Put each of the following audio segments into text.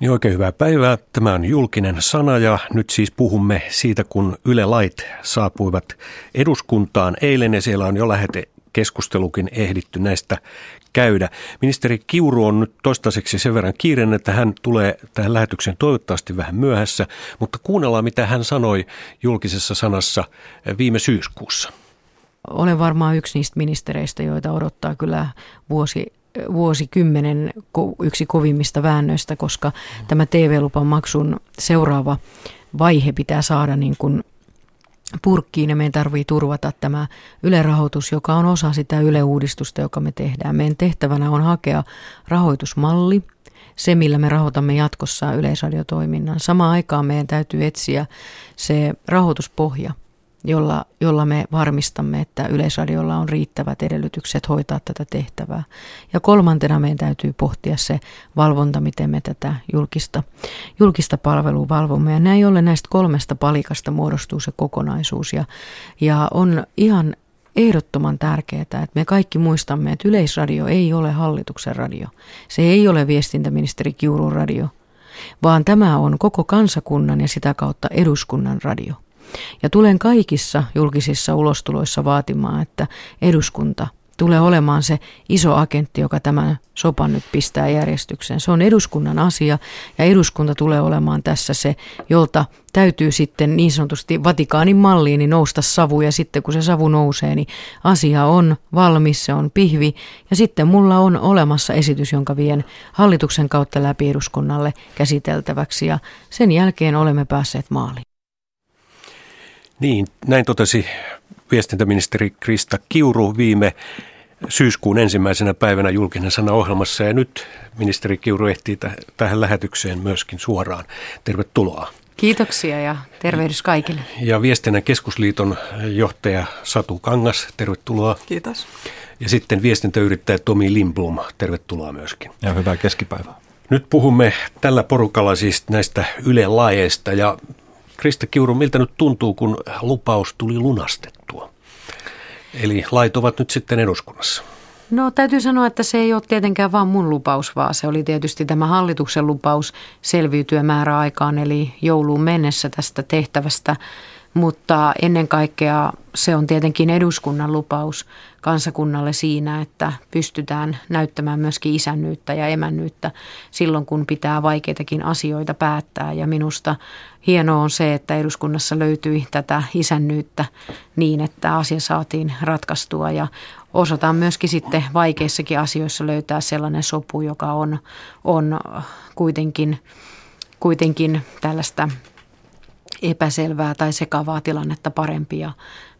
Niin oikein hyvää päivää. Tämä on julkinen sana ja nyt siis puhumme siitä, kun Yle Lait saapuivat eduskuntaan eilen ja siellä on jo lähetekeskustelukin ehditty näistä käydä. Ministeri Kiuru on nyt toistaiseksi sen verran kiireinen, että hän tulee tähän lähetykseen toivottavasti vähän myöhässä, mutta kuunnellaan mitä hän sanoi julkisessa sanassa viime syyskuussa. Olen varmaan yksi niistä ministereistä, joita odottaa kyllä vuosi vuosikymmenen yksi kovimmista väännöistä, koska tämä TV-lupan maksun seuraava vaihe pitää saada niin kuin purkkiin ja meidän tarvii turvata tämä ylerahoitus, joka on osa sitä yle-uudistusta, joka me tehdään. Meidän tehtävänä on hakea rahoitusmalli, se millä me rahoitamme jatkossa yleisradiotoiminnan. Samaan aikaan meidän täytyy etsiä se rahoituspohja, jolla, jolla me varmistamme, että Yleisradiolla on riittävät edellytykset hoitaa tätä tehtävää. Ja kolmantena meidän täytyy pohtia se valvonta, miten me tätä julkista, julkista palvelua valvomme. Ja näin ollen näistä kolmesta palikasta muodostuu se kokonaisuus. Ja, ja on ihan ehdottoman tärkeää, että me kaikki muistamme, että Yleisradio ei ole hallituksen radio. Se ei ole viestintäministeri Kiurun radio, vaan tämä on koko kansakunnan ja sitä kautta eduskunnan radio. Ja tulen kaikissa julkisissa ulostuloissa vaatimaan, että eduskunta tulee olemaan se iso agentti, joka tämän sopan nyt pistää järjestykseen. Se on eduskunnan asia ja eduskunta tulee olemaan tässä se, jolta täytyy sitten niin sanotusti Vatikaanin malliin niin nousta savu ja sitten kun se savu nousee, niin asia on valmis, se on pihvi ja sitten mulla on olemassa esitys, jonka vien hallituksen kautta läpi eduskunnalle käsiteltäväksi ja sen jälkeen olemme päässeet maaliin. Niin, näin totesi viestintäministeri Krista Kiuru viime syyskuun ensimmäisenä päivänä julkinen sana ohjelmassa ja nyt ministeri Kiuru ehtii t- tähän lähetykseen myöskin suoraan. Tervetuloa. Kiitoksia ja tervehdys kaikille. Ja Viestinnän keskusliiton johtaja Satu Kangas, tervetuloa. Kiitos. Ja sitten viestintäyrittäjä Tomi Limblom, tervetuloa myöskin. Ja hyvää keskipäivää. Nyt puhumme tällä porukalla siis näistä Yle-lajeista ja Krista Kiuru, miltä nyt tuntuu, kun lupaus tuli lunastettua? Eli lait ovat nyt sitten eduskunnassa. No täytyy sanoa, että se ei ole tietenkään vain mun lupaus, vaan se oli tietysti tämä hallituksen lupaus selviytyä määräaikaan, eli jouluun mennessä tästä tehtävästä. Mutta ennen kaikkea se on tietenkin eduskunnan lupaus kansakunnalle siinä, että pystytään näyttämään myöskin isännyyttä ja emännyyttä silloin, kun pitää vaikeitakin asioita päättää. Ja minusta hienoa on se, että eduskunnassa löytyi tätä isännyyttä niin, että asia saatiin ratkaistua ja osataan myöskin sitten vaikeissakin asioissa löytää sellainen sopu, joka on, on kuitenkin, kuitenkin tällaista epäselvää tai sekavaa tilannetta parempi ja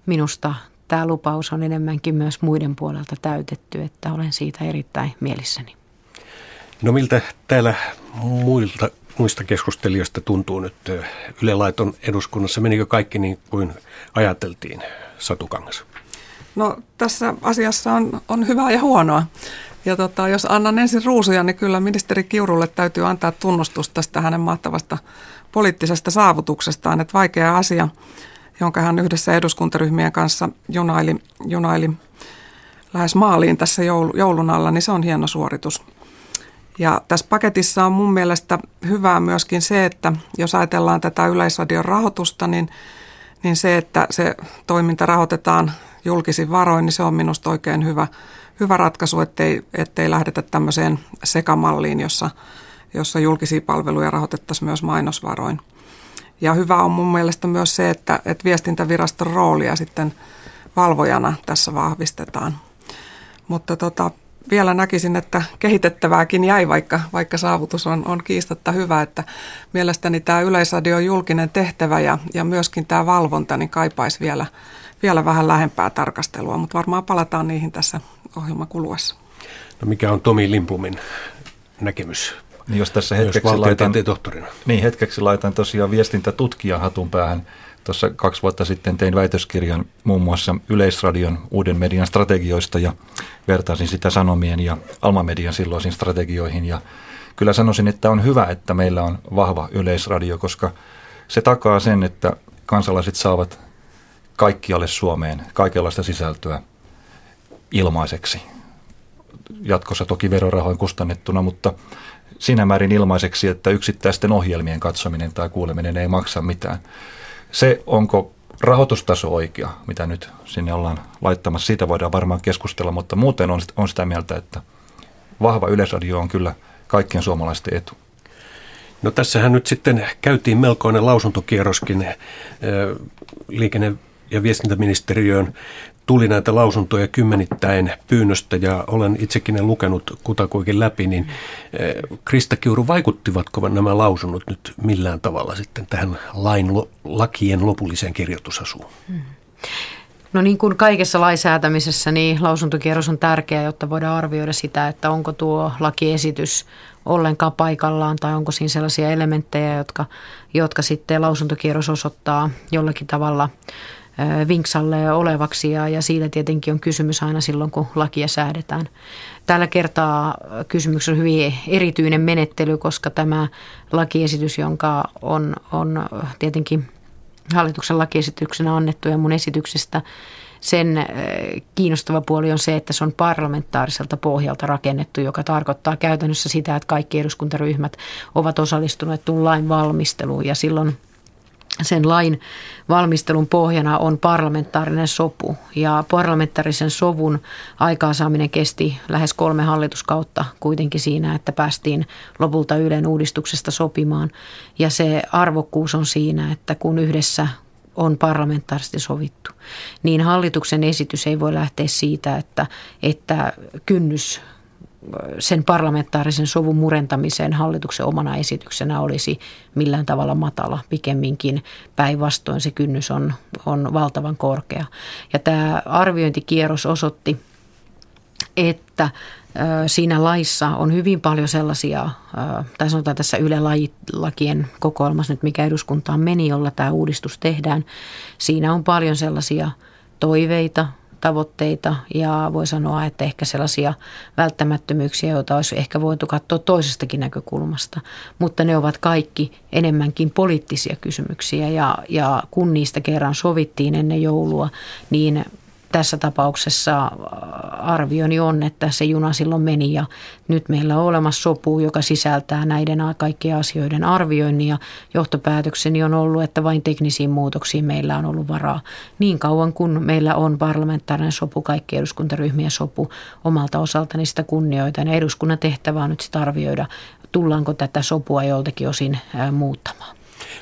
minusta tämä lupaus on enemmänkin myös muiden puolelta täytetty, että olen siitä erittäin mielissäni. No miltä täällä muilta, muista keskustelijoista tuntuu nyt Yle Laiton eduskunnassa? Menikö kaikki niin kuin ajateltiin, Satu Kangas? No tässä asiassa on, on hyvää ja huonoa. Ja tota, jos annan ensin ruusuja, niin kyllä ministeri Kiurulle täytyy antaa tunnustusta tästä hänen mahtavasta poliittisesta saavutuksestaan, että vaikea asia, jonka hän yhdessä eduskuntaryhmien kanssa junaili, junaili lähes maaliin tässä joulun alla, niin se on hieno suoritus. Ja tässä paketissa on mun mielestä hyvää myöskin se, että jos ajatellaan tätä yleisradion rahoitusta, niin, niin se, että se toiminta rahoitetaan julkisin varoin, niin se on minusta oikein hyvä, hyvä ratkaisu, ettei, ettei lähdetä tämmöiseen sekamalliin, jossa, jossa julkisia palveluja rahoitettaisiin myös mainosvaroin. Ja hyvä on mun mielestä myös se, että, että viestintäviraston roolia sitten valvojana tässä vahvistetaan. Mutta tota, vielä näkisin, että kehitettävääkin jäi, vaikka, vaikka saavutus on, on kiistatta hyvä. Että mielestäni tämä yleisradion julkinen tehtävä ja, ja myöskin tämä valvonta niin kaipaisi vielä, vielä vähän lähempää tarkastelua, mutta varmaan palataan niihin tässä ohjelman kuluessa. No mikä on Tomi Limpumin näkemys niin jos tässä hetkeksi laitan, niin hetkeksi laitan tosiaan viestintätutkija hatun päähän. Tuossa kaksi vuotta sitten tein väitöskirjan muun muassa Yleisradion uuden median strategioista ja vertaisin sitä Sanomien ja Alma-median silloisiin strategioihin. Ja kyllä sanoisin, että on hyvä, että meillä on vahva Yleisradio, koska se takaa sen, että kansalaiset saavat kaikkialle Suomeen kaikenlaista sisältöä ilmaiseksi. Jatkossa toki verorahoin kustannettuna, mutta siinä määrin ilmaiseksi, että yksittäisten ohjelmien katsominen tai kuuleminen ei maksa mitään. Se, onko rahoitustaso oikea, mitä nyt sinne ollaan laittamassa, siitä voidaan varmaan keskustella, mutta muuten on, on sitä mieltä, että vahva yleisradio on kyllä kaikkien suomalaisten etu. No tässähän nyt sitten käytiin melkoinen lausuntokierroskin liikenne- ja viestintäministeriöön tuli näitä lausuntoja kymmenittäin pyynnöstä ja olen itsekin ne lukenut kutakuinkin läpi, niin Krista Kiuru, vaikuttivatko nämä lausunnot nyt millään tavalla sitten tähän lain, lakien lopulliseen kirjoitusasuun? Hmm. No niin kuin kaikessa lainsäätämisessä, niin lausuntokierros on tärkeä, jotta voidaan arvioida sitä, että onko tuo lakiesitys ollenkaan paikallaan tai onko siinä sellaisia elementtejä, jotka, jotka sitten lausuntokierros osoittaa jollakin tavalla vinksalle olevaksi ja, ja siitä tietenkin on kysymys aina silloin, kun lakia säädetään. Tällä kertaa kysymys on hyvin erityinen menettely, koska tämä lakiesitys, jonka on, on tietenkin hallituksen lakiesityksenä annettu ja mun esityksestä sen kiinnostava puoli on se, että se on parlamentaariselta pohjalta rakennettu, joka tarkoittaa käytännössä sitä, että kaikki eduskuntaryhmät ovat osallistuneet lain valmisteluun ja silloin sen lain valmistelun pohjana on parlamentaarinen sopu. Ja parlamentaarisen sovun aikaansaaminen kesti lähes kolme hallituskautta kuitenkin siinä, että päästiin lopulta Ylen uudistuksesta sopimaan. Ja se arvokkuus on siinä, että kun yhdessä on parlamentaarisesti sovittu, niin hallituksen esitys ei voi lähteä siitä, että, että kynnys sen parlamentaarisen sovun murentamiseen hallituksen omana esityksenä olisi millään tavalla matala. Pikemminkin päinvastoin se kynnys on, on valtavan korkea. Ja tämä arviointikierros osoitti, että siinä laissa on hyvin paljon sellaisia, tai sanotaan tässä Yle lakien kokoelmassa nyt, mikä eduskuntaan meni, jolla tämä uudistus tehdään. Siinä on paljon sellaisia toiveita, tavoitteita ja voi sanoa, että ehkä sellaisia välttämättömyyksiä, joita olisi ehkä voitu katsoa toisestakin näkökulmasta. Mutta ne ovat kaikki enemmänkin poliittisia kysymyksiä ja, ja kun niistä kerran sovittiin ennen joulua, niin tässä tapauksessa äh, arvioni on, että se juna silloin meni ja nyt meillä on olemassa sopu, joka sisältää näiden kaikkien asioiden arvioinnin ja johtopäätökseni on ollut, että vain teknisiin muutoksiin meillä on ollut varaa. Niin kauan kun meillä on parlamentaarinen sopu, kaikki eduskuntaryhmien sopu omalta osaltani sitä kunnioitan ja eduskunnan tehtävä on nyt sitä arvioida, tullaanko tätä sopua joltakin osin äh, muuttamaan.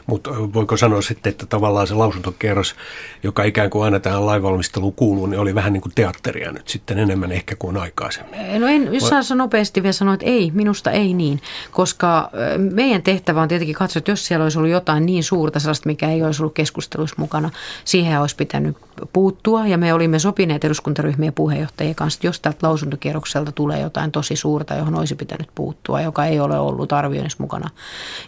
Mutta voiko sanoa sitten, että tavallaan se lausuntokierros, joka ikään kuin aina tähän lainvalmisteluun kuuluu, niin oli vähän niin kuin teatteria nyt sitten enemmän ehkä kuin aikaisemmin? No en, jos saa nopeasti vielä sanoa, että ei, minusta ei niin, koska meidän tehtävä on tietenkin katsoa, että jos siellä olisi ollut jotain niin suurta sellaista, mikä ei olisi ollut keskustelussa mukana, siihen olisi pitänyt puuttua ja me olimme sopineet eduskuntaryhmien puheenjohtajien kanssa, että jos tältä lausuntokierrokselta tulee jotain tosi suurta, johon olisi pitänyt puuttua, joka ei ole ollut arvioinnissa mukana,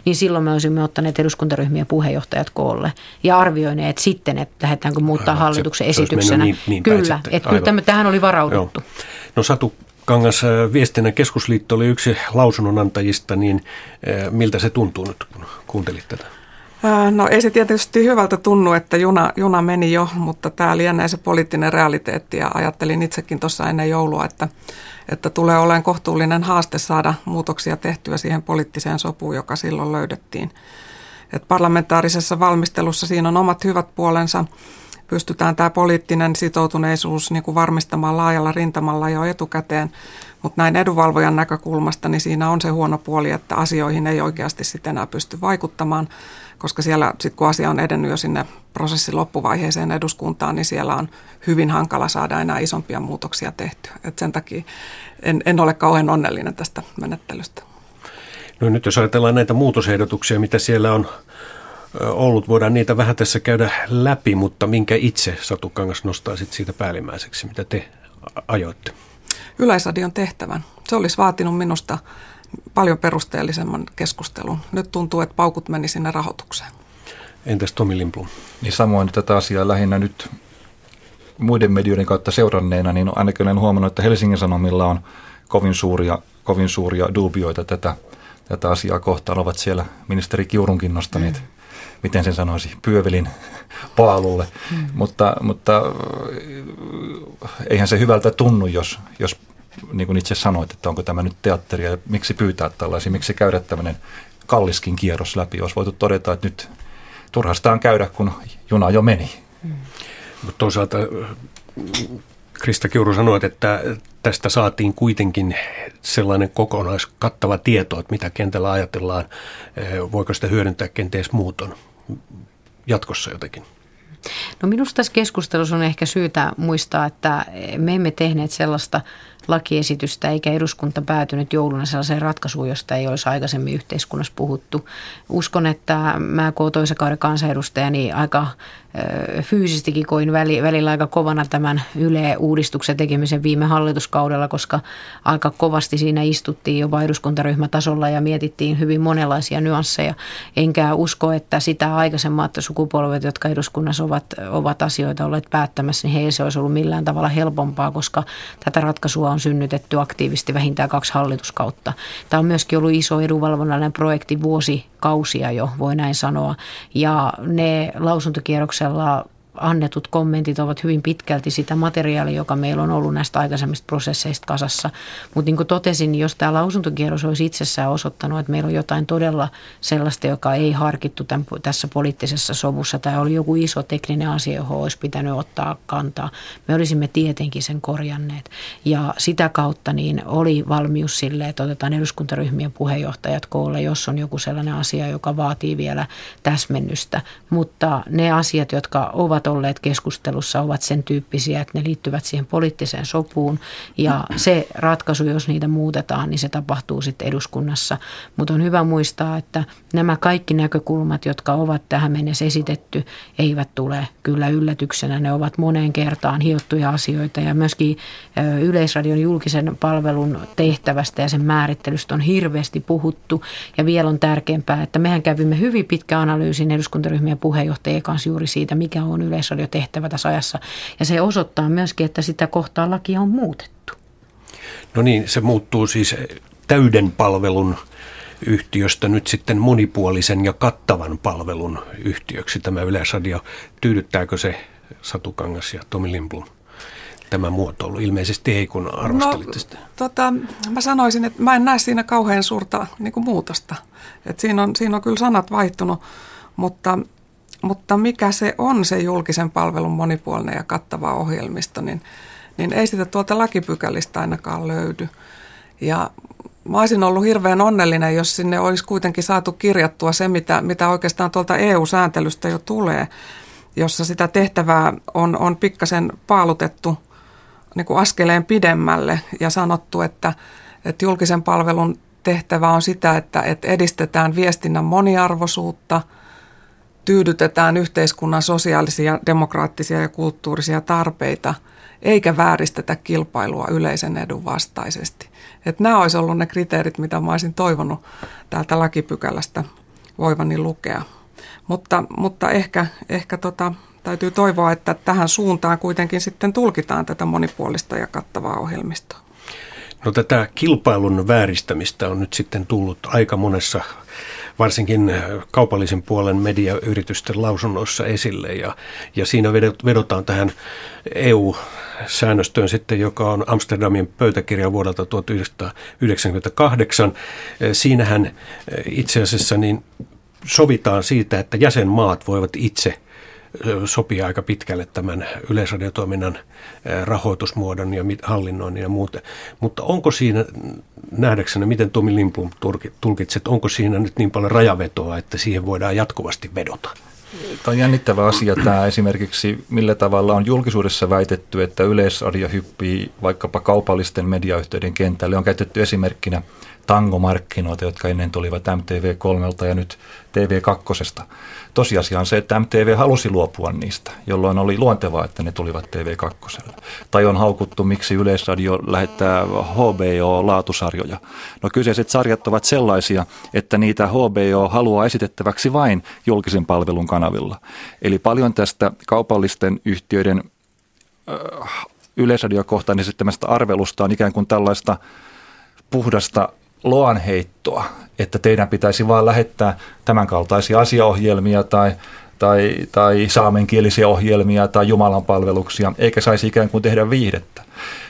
niin silloin me olisimme ottaneet eduskuntaryhmien puheenjohtajat koolle ja arvioineet sitten, että lähdetäänkö muuttaa Aivan, hallituksen se, esityksenä. niin, niin kyllä, että kyllä tähän oli varauduttu. Joo. No Satu Kangas, äh, Viestinnän keskusliitto oli yksi lausunnonantajista, niin äh, miltä se tuntuu nyt, kun kuuntelit tätä? No ei se tietysti hyvältä tunnu, että juna, juna meni jo, mutta tämä lienee se poliittinen realiteetti ja ajattelin itsekin tuossa ennen joulua, että, että tulee olemaan kohtuullinen haaste saada muutoksia tehtyä siihen poliittiseen sopuun, joka silloin löydettiin. Et parlamentaarisessa valmistelussa siinä on omat hyvät puolensa. Pystytään tämä poliittinen sitoutuneisuus niin kuin varmistamaan laajalla rintamalla jo etukäteen, mutta näin edunvalvojan näkökulmasta niin siinä on se huono puoli, että asioihin ei oikeasti sitten enää pysty vaikuttamaan koska siellä sit kun asia on edennyt jo sinne prosessin loppuvaiheeseen eduskuntaan, niin siellä on hyvin hankala saada enää isompia muutoksia tehtyä. Et sen takia en, en ole kauhean onnellinen tästä menettelystä. No nyt jos ajatellaan näitä muutosehdotuksia, mitä siellä on ollut, voidaan niitä vähän tässä käydä läpi, mutta minkä itse Satu Kangas nostaisit siitä päällimmäiseksi, mitä te ajoitte? Yleisradion tehtävän. Se olisi vaatinut minusta paljon perusteellisemman keskustelun. Nyt tuntuu, että paukut meni sinne rahoitukseen. Entäs Tomi Limplum? Niin samoin tätä asiaa lähinnä nyt muiden medioiden kautta seuranneena, niin ainakin olen huomannut, että Helsingin Sanomilla on kovin suuria, kovin suuria dubioita tätä, tätä asiaa kohtaan. Ovat siellä ministeri Kiurunkin nostaneet, mm. miten sen sanoisi, pyövelin paalulle. Mm. Mutta, mutta eihän se hyvältä tunnu, jos, jos niin kuin itse sanoit, että onko tämä nyt teatteria ja miksi pyytää tällaisia, miksi käydä tämmöinen kalliskin kierros läpi. Olisi voitu todeta, että nyt turhastaan käydä, kun juna jo meni. Mm. Mutta toisaalta Krista Kiuru sanoi, että tästä saatiin kuitenkin sellainen kokonaiskattava tieto, että mitä kentällä ajatellaan. Voiko sitä hyödyntää kenties muuton jatkossa jotenkin? No minusta tässä keskustelussa on ehkä syytä muistaa, että me emme tehneet sellaista lakiesitystä eikä eduskunta päätynyt jouluna sellaiseen ratkaisuun, josta ei olisi aikaisemmin yhteiskunnassa puhuttu. Uskon, että mä kun toisen kauden kansanedustaja, niin aika fyysisestikin koin välillä aika kovana tämän Yle-uudistuksen tekemisen viime hallituskaudella, koska aika kovasti siinä istuttiin jopa eduskuntaryhmätasolla ja mietittiin hyvin monenlaisia nyansseja. Enkä usko, että sitä aikaisemmat sukupolvet, jotka eduskunnassa ovat, ovat asioita olleet päättämässä, niin heillä se olisi ollut millään tavalla helpompaa, koska tätä ratkaisua on synnytetty aktiivisesti vähintään kaksi hallituskautta. Tämä on myöskin ollut iso edunvalvonnallinen projekti vuosikausia jo, voi näin sanoa. Ja ne lausuntokierroksella annetut kommentit ovat hyvin pitkälti sitä materiaalia, joka meillä on ollut näistä aikaisemmista prosesseista kasassa. Mutta niin kuin totesin, jos tämä lausuntokierros olisi itsessään osoittanut, että meillä on jotain todella sellaista, joka ei harkittu tämän, tässä poliittisessa sovussa tai oli joku iso tekninen asia, johon olisi pitänyt ottaa kantaa, me olisimme tietenkin sen korjanneet. Ja sitä kautta niin oli valmius sille, että otetaan eduskuntaryhmien puheenjohtajat koolle, jos on joku sellainen asia, joka vaatii vielä täsmennystä. Mutta ne asiat, jotka ovat olleet keskustelussa ovat sen tyyppisiä, että ne liittyvät siihen poliittiseen sopuun ja se ratkaisu, jos niitä muutetaan, niin se tapahtuu sitten eduskunnassa. Mutta on hyvä muistaa, että nämä kaikki näkökulmat, jotka ovat tähän mennessä esitetty, eivät tule kyllä yllätyksenä. Ne ovat moneen kertaan hiottuja asioita ja myöskin Yleisradion julkisen palvelun tehtävästä ja sen määrittelystä on hirveästi puhuttu ja vielä on tärkeämpää, että mehän kävimme hyvin pitkä analyysin eduskuntaryhmien puheenjohtajien kanssa juuri siitä, mikä on yleisradiotehtävä tässä ajassa. Ja se osoittaa myöskin, että sitä kohtaa lakia on muutettu. No niin, se muuttuu siis täyden palvelun yhtiöstä nyt sitten monipuolisen ja kattavan palvelun yhtiöksi tämä Yleisradio. Tyydyttääkö se Satu Kangas ja Tomi Limblom? tämä muotoilu? Ilmeisesti ei, kun arvostelitte no, sitä. Tota, mä sanoisin, että mä en näe siinä kauhean suurta niin kuin muutosta. Et siinä, on, siinä on kyllä sanat vaihtunut, mutta mutta mikä se on se julkisen palvelun monipuolinen ja kattava ohjelmisto, niin, niin ei sitä tuolta lakipykälistä ainakaan löydy. Ja mä olisin ollut hirveän onnellinen, jos sinne olisi kuitenkin saatu kirjattua se, mitä, mitä oikeastaan tuolta EU-sääntelystä jo tulee, jossa sitä tehtävää on, on pikkasen paalutettu niin kuin askeleen pidemmälle ja sanottu, että, että julkisen palvelun tehtävä on sitä, että, että edistetään viestinnän moniarvoisuutta – tyydytetään yhteiskunnan sosiaalisia, demokraattisia ja kulttuurisia tarpeita, eikä vääristetä kilpailua yleisen edun vastaisesti. Että nämä olisi ollut ne kriteerit, mitä mä olisin toivonut täältä lakipykälästä voivani lukea. Mutta, mutta ehkä, ehkä tota, täytyy toivoa, että tähän suuntaan kuitenkin sitten tulkitaan tätä monipuolista ja kattavaa ohjelmistoa. No tätä kilpailun vääristämistä on nyt sitten tullut aika monessa varsinkin äh, kaupallisen puolen mediayritysten lausunnoissa esille. Ja, ja siinä vedotaan tähän EU-säännöstöön sitten, joka on Amsterdamin pöytäkirja vuodelta 1998. Äh, siinähän äh, itse asiassa niin sovitaan siitä, että jäsenmaat voivat itse – sopii aika pitkälle tämän yleisradiotoiminnan rahoitusmuodon ja hallinnoinnin ja muuta. Mutta onko siinä nähdäkseni, miten Tomi Limplum tulkitset, onko siinä nyt niin paljon rajavetoa, että siihen voidaan jatkuvasti vedota? Tämä on jännittävä asia tämä esimerkiksi, millä tavalla on julkisuudessa väitetty, että yleisradio hyppii vaikkapa kaupallisten mediayhteyden kentälle. On käytetty esimerkkinä tangomarkkinoita, jotka ennen tulivat MTV3 ja nyt TV2. Tosiasia on se, että MTV halusi luopua niistä, jolloin oli luontevaa, että ne tulivat TV2. Tai on haukuttu, miksi Yleisradio lähettää HBO-laatusarjoja. No kyseiset sarjat ovat sellaisia, että niitä HBO haluaa esitettäväksi vain julkisen palvelun kanavilla. Eli paljon tästä kaupallisten yhtiöiden äh, yleisradiokohtaan esittämästä arvelusta on ikään kuin tällaista puhdasta loanheittoa, että teidän pitäisi vaan lähettää tämänkaltaisia asiaohjelmia tai, tai, tai saamenkielisiä ohjelmia tai Jumalan palveluksia, eikä saisi ikään kuin tehdä viihdettä.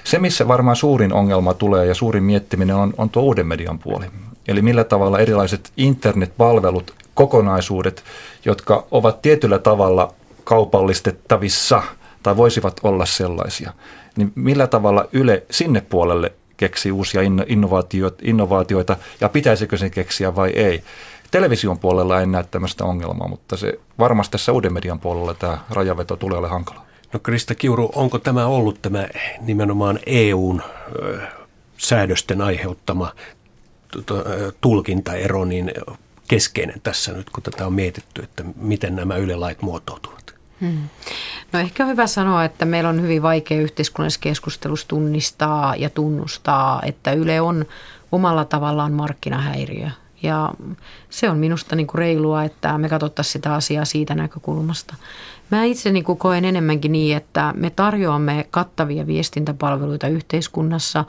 Se, missä varmaan suurin ongelma tulee ja suurin miettiminen on, on tuo uuden median puoli. Eli millä tavalla erilaiset internetpalvelut, kokonaisuudet, jotka ovat tietyllä tavalla kaupallistettavissa tai voisivat olla sellaisia, niin millä tavalla Yle sinne puolelle keksii uusia innovaatioita, innovaatioita ja pitäisikö sen keksiä vai ei. Television puolella en näe tämmöistä ongelmaa, mutta se varmasti tässä uuden median puolella tämä rajaveto tulee olemaan hankala. No Krista Kiuru, onko tämä ollut tämä nimenomaan EUn säädösten aiheuttama tulkintaero niin keskeinen tässä nyt, kun tätä on mietitty, että miten nämä ylelait muotoutuvat? Hmm. No ehkä on hyvä sanoa, että meillä on hyvin vaikea yhteiskunnallisessa keskustelussa tunnistaa ja tunnustaa, että Yle on omalla tavallaan markkinahäiriö. Ja se on minusta niin kuin reilua, että me katsottaisiin sitä asiaa siitä näkökulmasta. Mä itse niin kuin koen enemmänkin niin, että me tarjoamme kattavia viestintäpalveluita yhteiskunnassa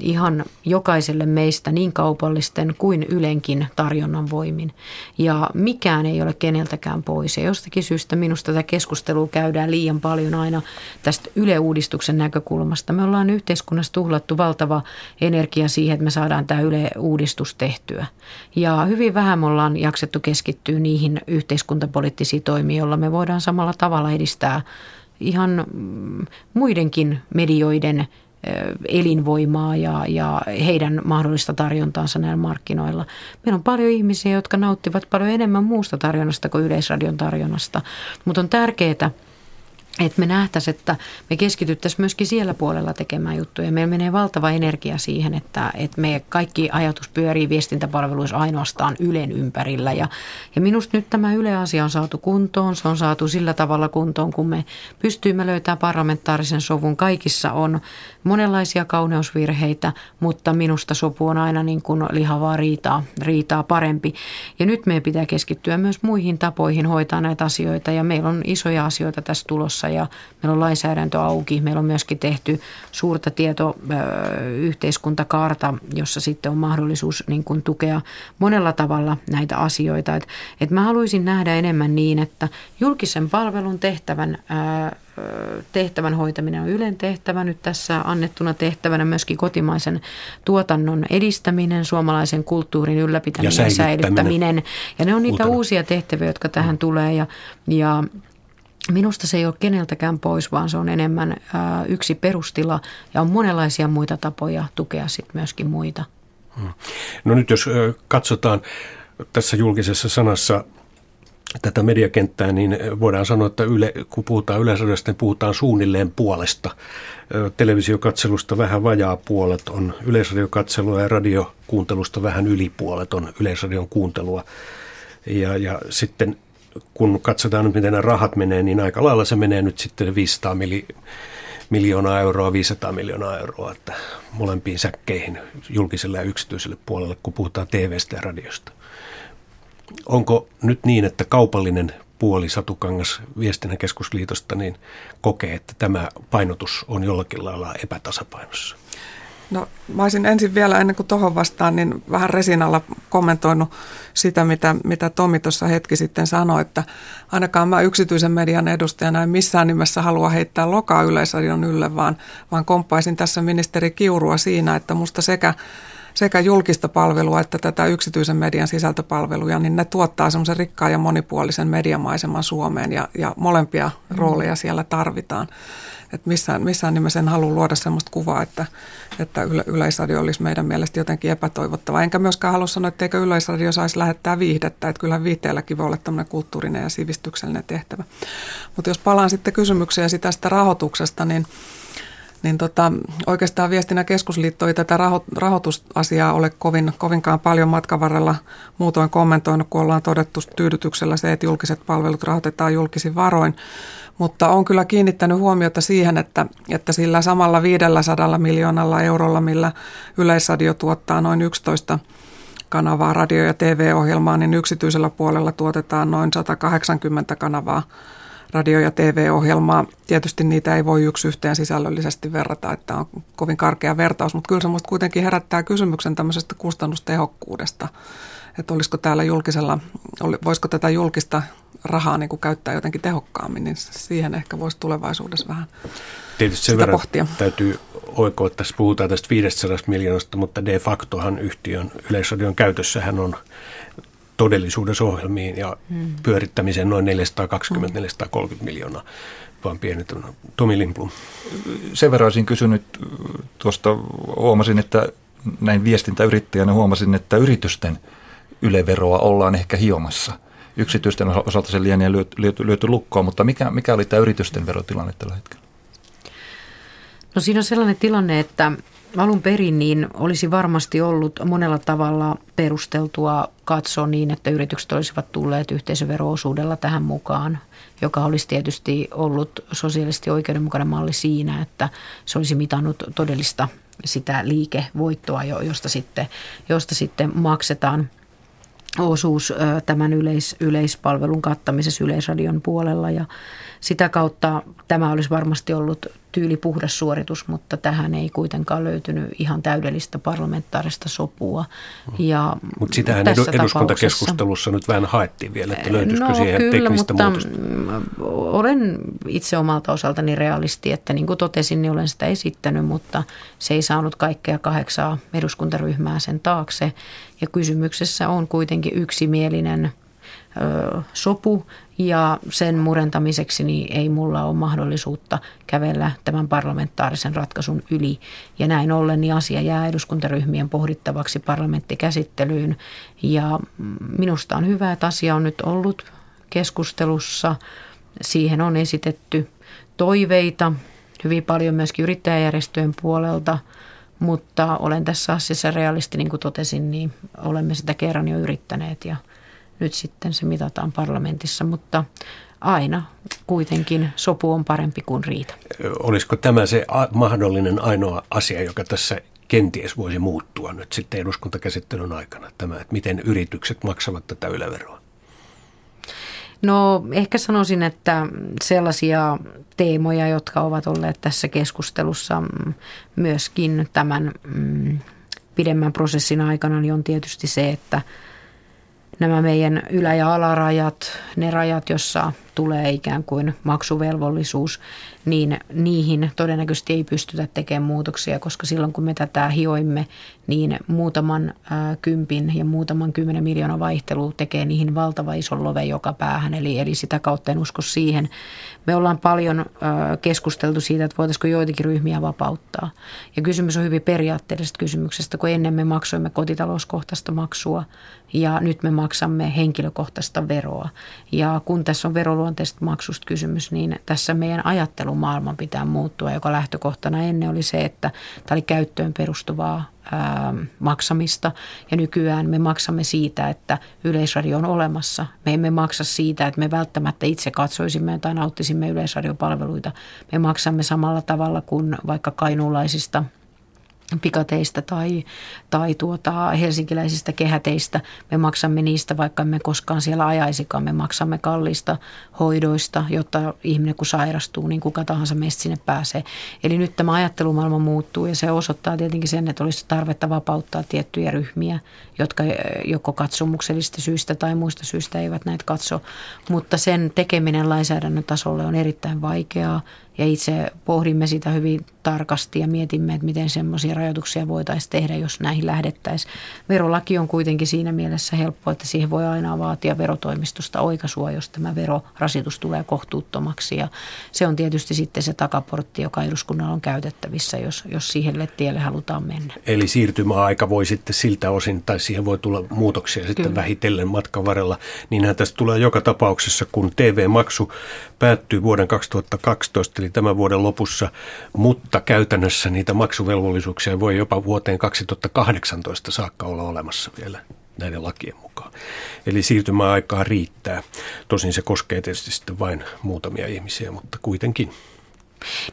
ihan jokaiselle meistä niin kaupallisten kuin ylenkin tarjonnan voimin. Ja mikään ei ole keneltäkään pois. Ja jostakin syystä minusta tätä keskustelua käydään liian paljon aina tästä Yle-uudistuksen näkökulmasta. Me ollaan yhteiskunnassa tuhlattu valtava energia siihen, että me saadaan tämä Yle-uudistus tehtyä. Ja hyvin vähän me ollaan jaksettu keskittyä niihin yhteiskuntapoliittisiin toimiin, joilla me voidaan samalla tavalla edistää ihan muidenkin medioiden elinvoimaa ja, ja heidän mahdollista tarjontaansa näillä markkinoilla. Meillä on paljon ihmisiä, jotka nauttivat paljon enemmän muusta tarjonnasta kuin yleisradion tarjonnasta, mutta on tärkeää, että me nähtäisiin, että me keskityttäisiin myöskin siellä puolella tekemään juttuja. Meillä menee valtava energia siihen, että, että me kaikki ajatus pyörii viestintäpalveluissa ainoastaan Ylen ympärillä. Ja, ja minusta nyt tämä Yle-asia on saatu kuntoon. Se on saatu sillä tavalla kuntoon, kun me pystyimme löytämään parlamentaarisen sovun. Kaikissa on monenlaisia kauneusvirheitä, mutta minusta sopu on aina niin kuin lihavaa riitaa, riitaa parempi. Ja nyt meidän pitää keskittyä myös muihin tapoihin hoitaa näitä asioita. Ja meillä on isoja asioita tässä tulossa tulossa ja meillä on lainsäädäntö auki. Meillä on myöskin tehty suurta tietoyhteiskuntakaarta, jossa sitten on mahdollisuus niin kuin tukea monella tavalla näitä asioita. Et, et mä haluaisin nähdä enemmän niin, että julkisen palvelun tehtävän tehtävän hoitaminen on Ylen tehtävä nyt tässä annettuna tehtävänä myöskin kotimaisen tuotannon edistäminen, suomalaisen kulttuurin ylläpitäminen ja, ja säilyttäminen. Ja ne on niitä Uutena. uusia tehtäviä, jotka tähän mm. tulee ja, ja Minusta se ei ole keneltäkään pois, vaan se on enemmän yksi perustila ja on monenlaisia muita tapoja tukea sitten myöskin muita. Hmm. No nyt jos katsotaan tässä julkisessa sanassa tätä mediakenttää, niin voidaan sanoa, että yle, kun puhutaan yleisradiosta, niin puhutaan suunnilleen puolesta. Televisiokatselusta vähän vajaa puolet on yleisradiokatselua ja radiokuuntelusta vähän yli puolet on yleisradion kuuntelua. Ja, ja sitten kun katsotaan nyt, miten nämä rahat menee, niin aika lailla se menee nyt sitten 500 mili- miljoonaa euroa, 500 miljoonaa euroa, että molempiin säkkeihin julkiselle ja yksityiselle puolelle, kun puhutaan TVstä ja radiosta. Onko nyt niin, että kaupallinen puoli Satukangas viestinnän keskusliitosta niin kokee, että tämä painotus on jollakin lailla epätasapainossa? No mä olisin ensin vielä ennen kuin tuohon vastaan, niin vähän resinalla kommentoinut sitä, mitä, mitä Tomi tuossa hetki sitten sanoi, että ainakaan mä yksityisen median edustajana en missään nimessä halua heittää lokaa yleisradion ylle, vaan, vaan komppaisin tässä ministeri Kiurua siinä, että musta sekä sekä julkista palvelua että tätä yksityisen median sisältöpalveluja, niin ne tuottaa semmoisen rikkaan ja monipuolisen mediamaiseman Suomeen ja, ja molempia mm. rooleja siellä tarvitaan. Et missään, missään nimessä en halua luoda sellaista kuvaa, että, että yle, yleisradio olisi meidän mielestä jotenkin epätoivottava. Enkä myöskään halua sanoa, että eikö yleisradio saisi lähettää viihdettä, että kyllä viihteelläkin voi olla tämmöinen kulttuurinen ja sivistyksellinen tehtävä. Mutta jos palaan sitten kysymykseen tästä rahoituksesta, niin niin tota, oikeastaan viestinnän keskusliitto ei tätä raho- rahoitusasiaa ole kovin, kovinkaan paljon matkan varrella muutoin kommentoinut, kun ollaan todettu tyydytyksellä se, että julkiset palvelut rahoitetaan julkisin varoin. Mutta on kyllä kiinnittänyt huomiota siihen, että, että sillä samalla 500 miljoonalla eurolla, millä Yleisradio tuottaa noin 11 kanavaa radio- ja TV-ohjelmaa, niin yksityisellä puolella tuotetaan noin 180 kanavaa radio- ja TV-ohjelmaa. Tietysti niitä ei voi yksi yhteen sisällöllisesti verrata, että on kovin karkea vertaus, mutta kyllä se musta kuitenkin herättää kysymyksen tämmöisestä kustannustehokkuudesta, että olisiko täällä julkisella, voisiko tätä julkista rahaa niin kuin käyttää jotenkin tehokkaammin, niin siihen ehkä voisi tulevaisuudessa vähän Tietysti sen verran pohtia. täytyy oikoa, että tässä puhutaan tästä 500 miljoonasta, mutta de factohan yhtiön yleisradion käytössähän on todellisuudessa ohjelmiin ja hmm. pyörittämiseen noin 420-430 hmm. miljoonaa, vaan pienet on. Tomi Lindblom. Sen verran olisin kysynyt tuosta, huomasin, että näin viestintäyrittäjänä huomasin, että yritysten yleveroa ollaan ehkä hiomassa. Yksityisten osalta se lienee lyöty, lyöty, lyöty lukkoon, mutta mikä, mikä oli tämä yritysten verotilanne tällä hetkellä? No siinä on sellainen tilanne, että alun perin niin olisi varmasti ollut monella tavalla perusteltua katsoa niin, että yritykset olisivat tulleet yhteisöveroosuudella tähän mukaan, joka olisi tietysti ollut sosiaalisesti oikeudenmukainen malli siinä, että se olisi mitannut todellista sitä liikevoittoa, josta sitten, josta sitten maksetaan osuus tämän yleis, yleispalvelun kattamisessa yleisradion puolella. Ja sitä kautta tämä olisi varmasti ollut tyyli puhdas suoritus, mutta tähän ei kuitenkaan löytynyt ihan täydellistä parlamentaarista sopua. Ja mutta sitähän eduskuntakeskustelussa nyt vähän haettiin vielä, että löytyisikö no, siihen kyllä, teknistä mutta muutosta? olen itse omalta osaltani realisti, että niin kuin totesin, niin olen sitä esittänyt, mutta se ei saanut kaikkea kahdeksaa eduskuntaryhmää sen taakse. Ja kysymyksessä on kuitenkin yksimielinen sopu, ja sen murentamiseksi niin ei mulla ole mahdollisuutta kävellä tämän parlamentaarisen ratkaisun yli. Ja näin ollen niin asia jää eduskuntaryhmien pohdittavaksi parlamenttikäsittelyyn. Ja minusta on hyvä, että asia on nyt ollut keskustelussa. Siihen on esitetty toiveita hyvin paljon myöskin yrittäjäjärjestöjen puolelta, mutta olen tässä asiassa realisti, niin kuin totesin, niin olemme sitä kerran jo yrittäneet ja – nyt sitten se mitataan parlamentissa, mutta aina kuitenkin sopu on parempi kuin riita. Olisiko tämä se mahdollinen ainoa asia, joka tässä kenties voisi muuttua nyt sitten eduskuntakäsittelyn aikana, tämä, että miten yritykset maksavat tätä yleveroa? No ehkä sanoisin, että sellaisia teemoja, jotka ovat olleet tässä keskustelussa myöskin tämän mm, pidemmän prosessin aikana, niin on tietysti se, että – nämä meidän ylä- ja alarajat, ne rajat, jossa tulee ikään kuin maksuvelvollisuus, niin niihin todennäköisesti ei pystytä tekemään muutoksia, koska silloin kun me tätä hioimme, niin muutaman ää, kympin ja muutaman kymmenen miljoonan vaihtelu tekee niihin valtava ison love joka päähän, eli, eli sitä kautta en usko siihen. Me ollaan paljon keskusteltu siitä, että voitaisiinko joitakin ryhmiä vapauttaa. Ja kysymys on hyvin periaatteellisesta kysymyksestä, kun ennen me maksoimme kotitalouskohtaista maksua ja nyt me maksamme henkilökohtaista veroa. Ja kun tässä on veroluonteista maksusta kysymys, niin tässä meidän ajattelumaailman pitää muuttua, joka lähtökohtana ennen oli se, että tämä oli käyttöön perustuvaa maksamista ja nykyään me maksamme siitä, että yleisradio on olemassa. Me emme maksa siitä, että me välttämättä itse katsoisimme tai nauttisimme yleisradiopalveluita. Me maksamme samalla tavalla kuin vaikka kainuulaisista – pikateista tai, tai tuota helsinkiläisistä kehäteistä. Me maksamme niistä, vaikka emme koskaan siellä ajaisikaan. Me maksamme kallista hoidoista, jotta ihminen kun sairastuu, niin kuka tahansa meistä sinne pääsee. Eli nyt tämä ajattelumaailma muuttuu ja se osoittaa tietenkin sen, että olisi tarvetta vapauttaa tiettyjä ryhmiä, jotka joko katsomuksellisista syistä tai muista syistä eivät näitä katso. Mutta sen tekeminen lainsäädännön tasolle on erittäin vaikeaa ja itse pohdimme sitä hyvin tarkasti ja mietimme, että miten semmoisia rajoituksia voitaisiin tehdä, jos näihin lähdettäisiin. Verolaki on kuitenkin siinä mielessä helppo, että siihen voi aina vaatia verotoimistosta oikaisua, jos tämä verorasitus tulee kohtuuttomaksi. Ja se on tietysti sitten se takaportti, joka eduskunnalla on käytettävissä, jos, jos siihen tielle halutaan mennä. Eli siirtymäaika voi sitten siltä osin, tai siihen voi tulla muutoksia sitten Kyllä. vähitellen matkan varrella. Niinhän tästä tulee joka tapauksessa, kun TV-maksu päättyy vuoden 2012, eli tämän vuoden lopussa, mutta käytännössä niitä maksuvelvollisuuksia voi jopa vuoteen 2018 saakka olla olemassa vielä näiden lakien mukaan. Eli siirtymäaikaa riittää. Tosin se koskee tietysti sitten vain muutamia ihmisiä, mutta kuitenkin.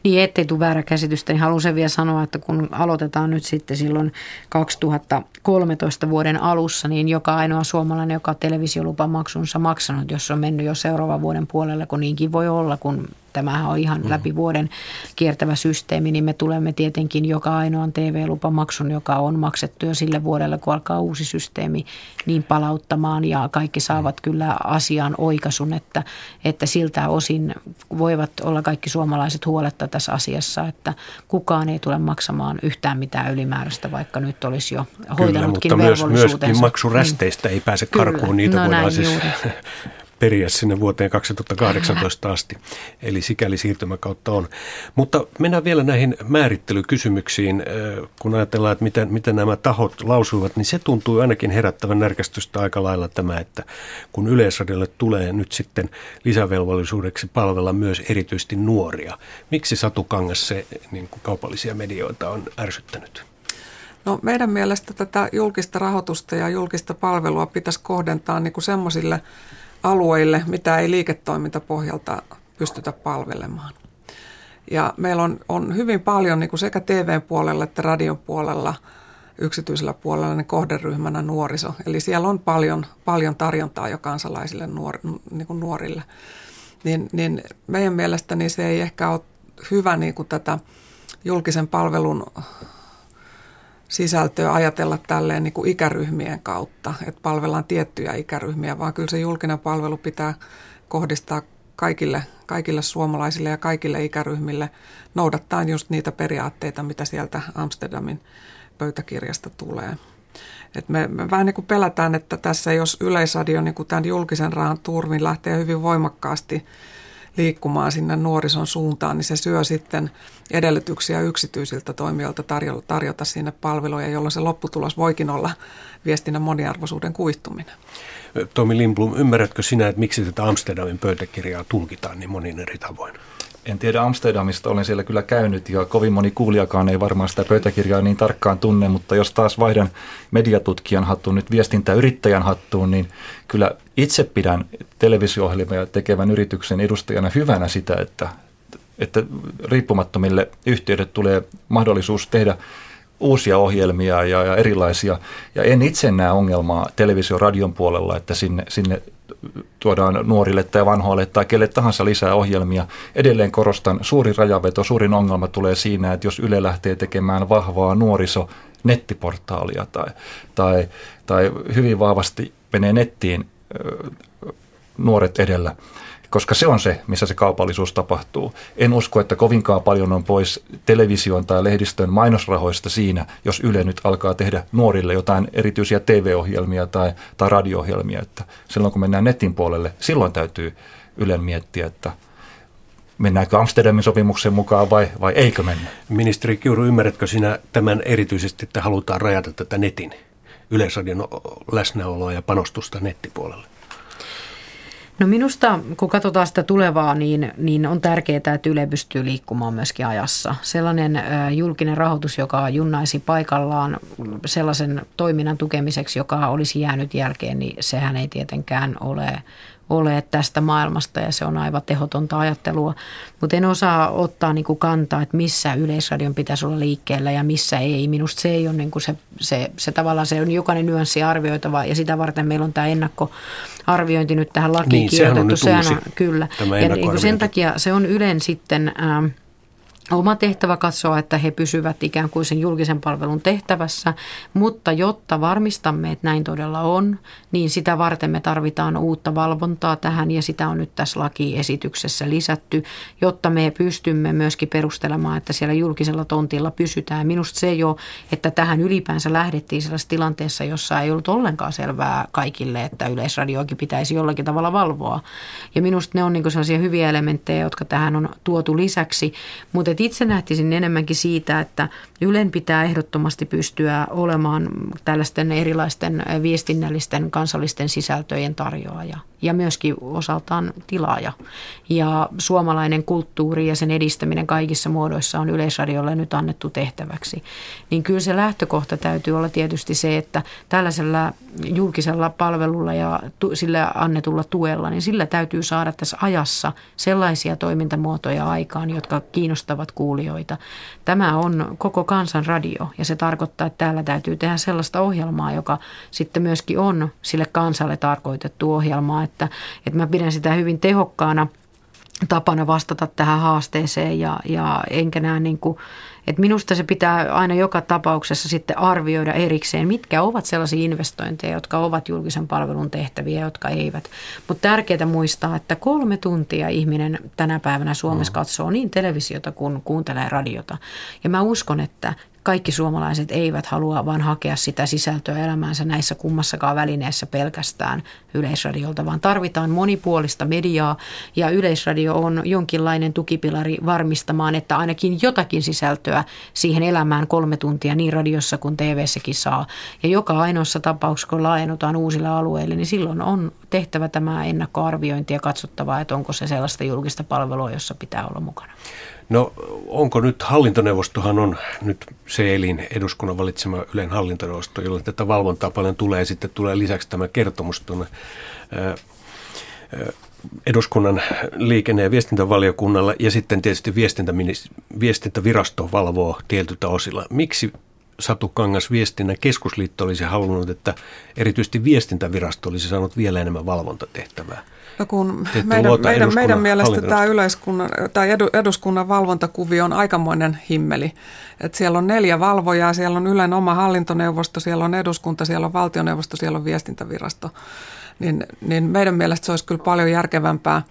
Niin ettei tule väärä käsitystä, niin haluan sen vielä sanoa, että kun aloitetaan nyt sitten silloin 2013 vuoden alussa, niin joka ainoa suomalainen, joka on televisiolupamaksunsa maksanut, jos on mennyt jo seuraavan vuoden puolelle, kun niinkin voi olla, kun tämähän on ihan mm. läpi vuoden kiertävä systeemi, niin me tulemme tietenkin joka ainoan TV-lupamaksun, joka on maksettu jo sille vuodelle, kun alkaa uusi systeemi, niin palauttamaan ja kaikki saavat mm. kyllä asian oikaisun, että, että siltä osin voivat olla kaikki suomalaiset huoletta tässä asiassa, että kukaan ei tule maksamaan yhtään mitään ylimääräistä, vaikka nyt olisi jo hoitanutkin Kyllä, mutta myös, myöskin maksurästeistä niin. ei pääse karkuun, Kyllä. niitä no, voidaan siis periä sinne vuoteen 2018 asti. Eli sikäli siirtymäkautta on. Mutta mennään vielä näihin määrittelykysymyksiin. Kun ajatellaan, että miten, miten nämä tahot lausuivat, niin se tuntuu ainakin herättävän närkästystä aika lailla tämä, että kun Yleisradiolle tulee nyt sitten lisävelvollisuudeksi palvella myös erityisesti nuoria. Miksi Satu Kangas se niin kuin kaupallisia medioita on ärsyttänyt? No meidän mielestä tätä julkista rahoitusta ja julkista palvelua pitäisi kohdentaa niin kuin semmoisille alueille, mitä ei liiketoimintapohjalta pystytä palvelemaan. Ja meillä on, on hyvin paljon niin kuin sekä TV-puolella että radion puolella, yksityisellä puolella niin kohderyhmänä nuoriso. Eli siellä on paljon, paljon tarjontaa jo kansalaisille nuor, niin kuin nuorille. Niin, niin meidän mielestä niin se ei ehkä ole hyvä niin kuin tätä julkisen palvelun sisältöä ajatella tälleen niin kuin ikäryhmien kautta, että palvellaan tiettyjä ikäryhmiä, vaan kyllä se julkinen palvelu pitää kohdistaa kaikille, kaikille suomalaisille ja kaikille ikäryhmille noudattaen just niitä periaatteita, mitä sieltä Amsterdamin pöytäkirjasta tulee. Et me, me vähän niin kuin pelätään, että tässä jos Yleisradio niin kuin tämän julkisen rahan turvin lähtee hyvin voimakkaasti liikkumaan sinne nuorison suuntaan, niin se syö sitten edellytyksiä yksityisiltä toimijoilta tarjota, tarjota sinne palveluja, jolloin se lopputulos voikin olla viestinnän moniarvoisuuden kuihtuminen. Tomi Lindblom, ymmärrätkö sinä, että miksi tätä Amsterdamin pöytäkirjaa tulkitaan niin monin eri tavoin? En tiedä Amsterdamista, olen siellä kyllä käynyt ja kovin moni kuulijakaan ei varmaan sitä pöytäkirjaa niin tarkkaan tunne, mutta jos taas vaihdan mediatutkijan hattuun nyt viestintäyrittäjän hattuun, niin kyllä itse pidän televisio tekevän yrityksen edustajana hyvänä sitä, että, että riippumattomille yhtiöille tulee mahdollisuus tehdä uusia ohjelmia ja, ja erilaisia. Ja en itse näe ongelmaa televisio-radion puolella, että sinne, sinne tuodaan nuorille tai vanhoille tai kelle tahansa lisää ohjelmia. Edelleen korostan, suuri rajaveto, suurin ongelma tulee siinä, että jos Yle lähtee tekemään vahvaa nuoriso nettiportaalia tai, tai, tai hyvin vahvasti menee nettiin nuoret edellä, koska se on se, missä se kaupallisuus tapahtuu. En usko, että kovinkaan paljon on pois television tai lehdistön mainosrahoista siinä, jos Yle nyt alkaa tehdä nuorille jotain erityisiä TV-ohjelmia tai, tai radio-ohjelmia. Että silloin kun mennään netin puolelle, silloin täytyy Ylen miettiä, että mennäänkö Amsterdamin sopimuksen mukaan vai, vai eikö mennä? Ministeri Kiuru, ymmärrätkö sinä tämän erityisesti, että halutaan rajata tätä netin yleisradion läsnäoloa ja panostusta nettipuolelle? No minusta, kun katsotaan sitä tulevaa, niin, niin on tärkeää, että Yle pystyy liikkumaan myöskin ajassa. Sellainen julkinen rahoitus, joka junnaisi paikallaan sellaisen toiminnan tukemiseksi, joka olisi jäänyt jälkeen, niin sehän ei tietenkään ole ole tästä maailmasta ja se on aivan tehotonta ajattelua. Mutta en osaa ottaa niinku kantaa, että missä yleisradion pitäisi olla liikkeellä ja missä ei. Minusta se ei ole niinku se, se, se tavallaan se on jokainen nyanssi arvioitava ja sitä varten meillä on tämä ennakkoarviointi nyt tähän lakiin niin, kirjoitettu. Sehän on, nyt uusi, on kyllä. Ja niin sen takia se on Ylen sitten... Ähm, Oma tehtävä katsoa, että he pysyvät ikään kuin sen julkisen palvelun tehtävässä, mutta jotta varmistamme, että näin todella on, niin sitä varten me tarvitaan uutta valvontaa tähän ja sitä on nyt tässä lakiesityksessä lisätty, jotta me pystymme myöskin perustelemaan, että siellä julkisella tontilla pysytään. Minusta se jo, että tähän ylipäänsä lähdettiin sellaisessa tilanteessa, jossa ei ollut ollenkaan selvää kaikille, että yleisradioakin pitäisi jollakin tavalla valvoa. Ja minusta ne on niin sellaisia hyviä elementtejä, jotka tähän on tuotu lisäksi, mutta itse nähtisin enemmänkin siitä, että Ylen pitää ehdottomasti pystyä olemaan tällaisten erilaisten viestinnällisten kansallisten sisältöjen tarjoaja ja myöskin osaltaan tilaaja. Ja suomalainen kulttuuri ja sen edistäminen kaikissa muodoissa on Yleisradiolle nyt annettu tehtäväksi. Niin kyllä se lähtökohta täytyy olla tietysti se, että tällaisella julkisella palvelulla ja sillä annetulla tuella, niin sillä täytyy saada tässä ajassa sellaisia toimintamuotoja aikaan, jotka kiinnostavat kuulijoita. Tämä on koko kansan radio ja se tarkoittaa, että täällä täytyy tehdä sellaista ohjelmaa, joka sitten myöskin on sille kansalle tarkoitettu ohjelmaa, että, että mä pidän sitä hyvin tehokkaana – tapana vastata tähän haasteeseen ja, ja enkä näe niin kuin, että minusta se pitää aina joka tapauksessa sitten arvioida erikseen, mitkä ovat sellaisia investointeja, jotka ovat julkisen palvelun tehtäviä, jotka eivät. Mutta tärkeää muistaa, että kolme tuntia ihminen tänä päivänä Suomessa mm. katsoo niin televisiota kuin kuuntelee radiota. Ja mä uskon, että kaikki suomalaiset eivät halua vaan hakea sitä sisältöä elämäänsä näissä kummassakaan välineessä pelkästään yleisradiolta, vaan tarvitaan monipuolista mediaa ja yleisradio on jonkinlainen tukipilari varmistamaan, että ainakin jotakin sisältöä siihen elämään kolme tuntia niin radiossa kuin TV-säkin saa. Ja joka ainoassa tapauksessa, kun laajennutaan uusille alueille, niin silloin on tehtävä tämä ennakkoarviointi ja katsottava, että onko se sellaista julkista palvelua, jossa pitää olla mukana. No onko nyt hallintoneuvostohan on nyt se elin eduskunnan valitsema Ylen hallintoneuvosto, jolloin tätä valvontaa paljon tulee ja sitten tulee lisäksi tämä kertomus tuonne eduskunnan liikenne- ja viestintävaliokunnalla ja sitten tietysti viestintävirasto valvoo tietyltä osilla. Miksi Satu Kangas viestinnän keskusliitto olisi halunnut, että erityisesti viestintävirasto olisi saanut vielä enemmän valvontatehtävää? No kun meidän, meidän, meidän mielestä tämä yleiskunnan, tai eduskunnan valvontakuvio on aikamoinen himmeli. Et siellä on neljä valvojaa, siellä on Ylen oma hallintoneuvosto, siellä on eduskunta, siellä on valtioneuvosto, siellä on viestintävirasto. Niin, niin meidän mielestä se olisi kyllä paljon järkevämpää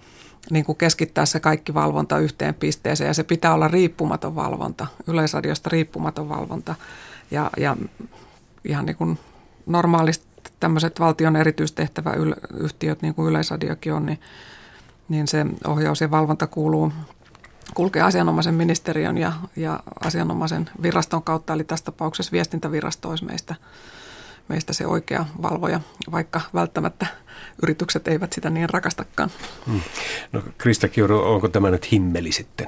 niin kuin keskittää se kaikki valvonta yhteen pisteeseen ja se pitää olla riippumaton valvonta, yleisradiosta riippumaton valvonta ja, ja ihan niin kuin normaalisti tämmöiset valtion erityistehtäväyhtiöt, niin kuin Yleisradiokin on, niin, niin se ohjaus ja valvonta kuuluu kulkee asianomaisen ministeriön ja, ja asianomaisen viraston kautta, eli tässä tapauksessa viestintävirasto olisi meistä, meistä se oikea valvoja, vaikka välttämättä yritykset eivät sitä niin rakastakaan. Hmm. No Krista Kiuru, onko tämä nyt himmeli sitten?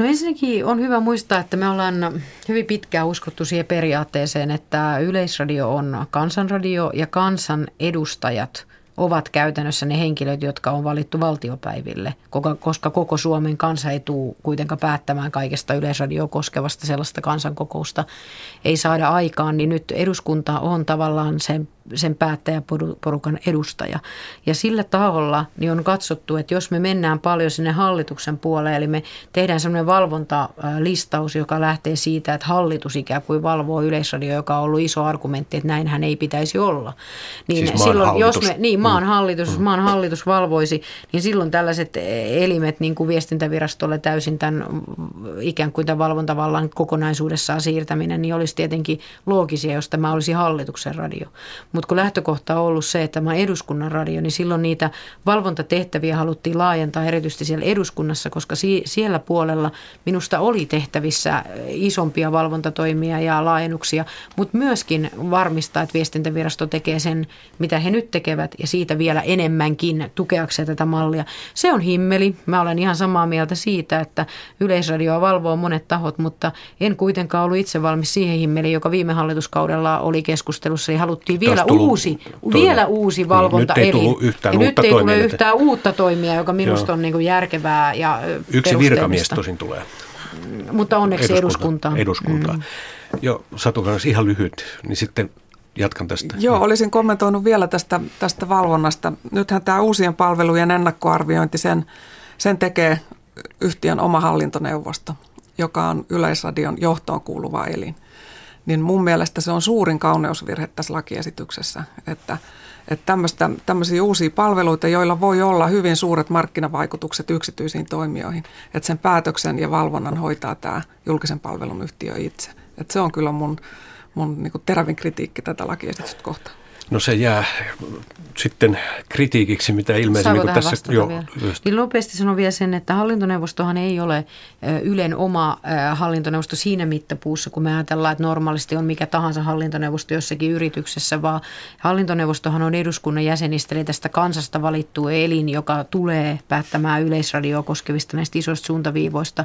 No ensinnäkin on hyvä muistaa, että me ollaan hyvin pitkään uskottu siihen periaatteeseen, että Yleisradio on kansanradio ja kansan edustajat ovat käytännössä ne henkilöt, jotka on valittu valtiopäiville, koska koko Suomen kansa ei tule kuitenkaan päättämään kaikesta yleisradioa koskevasta sellaista kansankokousta ei saada aikaan, niin nyt eduskunta on tavallaan sen sen päättäjäporukan edustaja. Ja sillä taholla niin on katsottu, että jos me mennään paljon sinne hallituksen puolelle, eli me tehdään sellainen valvontalistaus, joka lähtee siitä, että hallitus ikään kuin valvoo yleisradio, joka on ollut iso argumentti, että näinhän ei pitäisi olla. Niin siis silloin, hallitus. jos me, niin, maan mm. hallitus, mm. jos maan hallitus valvoisi, niin silloin tällaiset elimet, niin kuin viestintävirastolle täysin tämän ikään kuin tämän valvontavallan kokonaisuudessaan siirtäminen, niin olisi tietenkin loogisia, jos tämä olisi hallituksen radio. Mutta kun lähtökohta on ollut se, että tämä eduskunnan radio, niin silloin niitä valvontatehtäviä haluttiin laajentaa erityisesti siellä eduskunnassa, koska si- siellä puolella minusta oli tehtävissä isompia valvontatoimia ja laajennuksia, mutta myöskin varmistaa, että viestintävirasto tekee sen, mitä he nyt tekevät ja siitä vielä enemmänkin tukeakseen tätä mallia. Se on himmeli. Mä olen ihan samaa mieltä siitä, että yleisradioa valvoo monet tahot, mutta en kuitenkaan ollut itse valmis siihen himmeliin, joka viime hallituskaudella oli keskustelussa ja haluttiin vielä vielä uusi, vielä uusi valvontaelin. Niin, nyt ei yhtään ja nyt ei tule yhtään uutta toimia, joka minusta Joo. on niin kuin järkevää ja Yksi virkamies tosin tulee. Mutta onneksi eduskuntaan. Eduskuntaan. Mm. Joo, Satu ihan lyhyt, niin sitten jatkan tästä. Joo, olisin kommentoinut vielä tästä, tästä valvonnasta. Nythän tämä uusien palvelujen ennakkoarviointi, sen, sen tekee yhtiön oma hallintoneuvosto, joka on Yleisradion johtoon kuuluva elin – niin mun mielestä se on suurin kauneusvirhe tässä lakiesityksessä, että, että tämmöisiä uusia palveluita, joilla voi olla hyvin suuret markkinavaikutukset yksityisiin toimijoihin, että sen päätöksen ja valvonnan hoitaa tämä julkisen palvelun yhtiö itse. Että se on kyllä mun, mun niin terävin kritiikki tätä lakiesitystä kohtaan. No se jää sitten kritiikiksi, mitä ilmeisemmin niin tässä... Jo, niin nopeasti sanon vielä sen, että hallintoneuvostohan ei ole Ylen oma hallintoneuvosto siinä mittapuussa, kun me ajatellaan, että normaalisti on mikä tahansa hallintoneuvosto jossakin yrityksessä, vaan hallintoneuvostohan on eduskunnan jäsenistä, eli tästä kansasta valittu elin, joka tulee päättämään yleisradioa koskevista näistä isoista suuntaviivoista.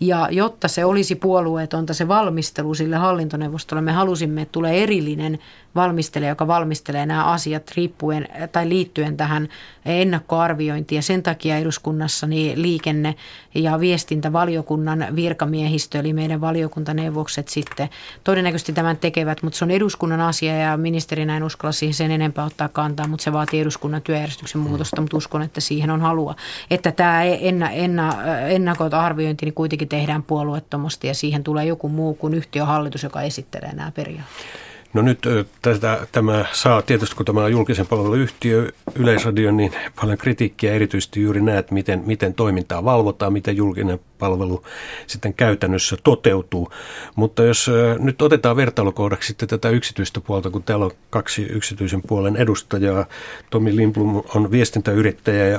Ja jotta se olisi puolueetonta se valmistelu sille hallintoneuvostolle, me halusimme, että tulee erillinen valmistelija, joka valmistelee nämä asiat riippuen tai liittyen tähän ennakkoarviointiin. Ja sen takia eduskunnassa niin liikenne- ja viestintävaliokunnan virkamiehistö, eli meidän valiokuntaneuvokset sitten todennäköisesti tämän tekevät, mutta se on eduskunnan asia ja ministerinä en uskalla siihen sen enempää ottaa kantaa, mutta se vaatii eduskunnan työjärjestyksen muutosta, mutta uskon, että siihen on halua. Että tämä enna, enna, ennakkoarviointi niin kuitenkin tehdään puolueettomasti ja siihen tulee joku muu kuin yhtiöhallitus, joka esittelee nämä periaatteet. No nyt tätä, tämä saa tietysti, kun tämä on julkisen palvelun yhtiö, Yleisradio, niin paljon kritiikkiä erityisesti juuri näet, miten, miten toimintaa valvotaan, miten julkinen palvelu sitten käytännössä toteutuu. Mutta jos nyt otetaan vertailukohdaksi sitten tätä yksityistä puolta, kun täällä on kaksi yksityisen puolen edustajaa. Tomi Lindblom on viestintäyrittäjä ja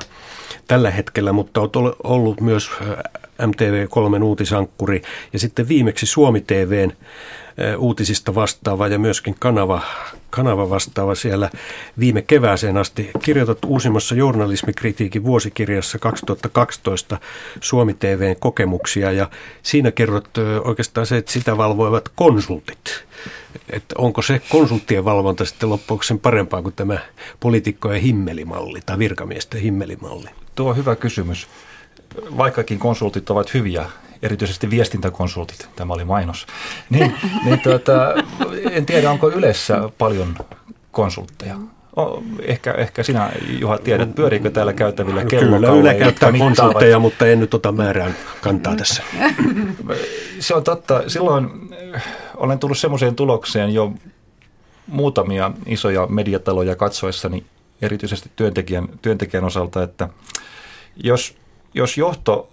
tällä hetkellä, mutta on ollut myös MTV3 uutisankkuri ja sitten viimeksi Suomi TVn uutisista vastaava ja myöskin kanava, kanava vastaava siellä viime kevääseen asti. Kirjoitat uusimmassa journalismikritiikin vuosikirjassa 2012 Suomi TVn kokemuksia ja siinä kerrot oikeastaan se, että sitä valvoivat konsultit. Että onko se konsulttien valvonta sitten loppujen sen parempaa kuin tämä poliitikkojen himmelimalli tai virkamiesten himmelimalli? Tuo on hyvä kysymys. Vaikkakin konsultit ovat hyviä erityisesti viestintäkonsultit, tämä oli mainos, niin, niin tuota, en tiedä, onko yleensä paljon konsultteja. O, ehkä, ehkä sinä, Juha, tiedät, pyöriikö täällä käytävillä kellokalle? Kyllä, Yle käyttää konsultteja, mutta en nyt ota määrään kantaa tässä. Se on totta. Silloin eh, olen tullut semmoiseen tulokseen jo muutamia isoja mediataloja katsoessani, erityisesti työntekijän, työntekijän osalta, että jos, jos johto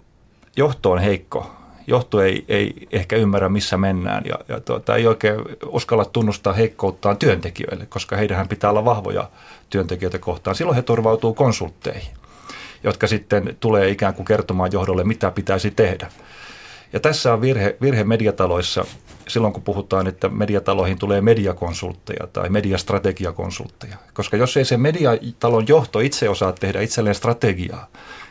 johto on heikko. Johto ei, ei ehkä ymmärrä, missä mennään ja, ja tuota, ei oikein uskalla tunnustaa heikkouttaan työntekijöille, koska heidän pitää olla vahvoja työntekijöitä kohtaan. Silloin he turvautuu konsultteihin, jotka sitten tulee ikään kuin kertomaan johdolle, mitä pitäisi tehdä. Ja tässä on virhe, virhe mediataloissa silloin, kun puhutaan, että mediataloihin tulee mediakonsultteja tai mediastrategiakonsultteja. Koska jos ei se mediatalon johto itse osaa tehdä itselleen strategiaa,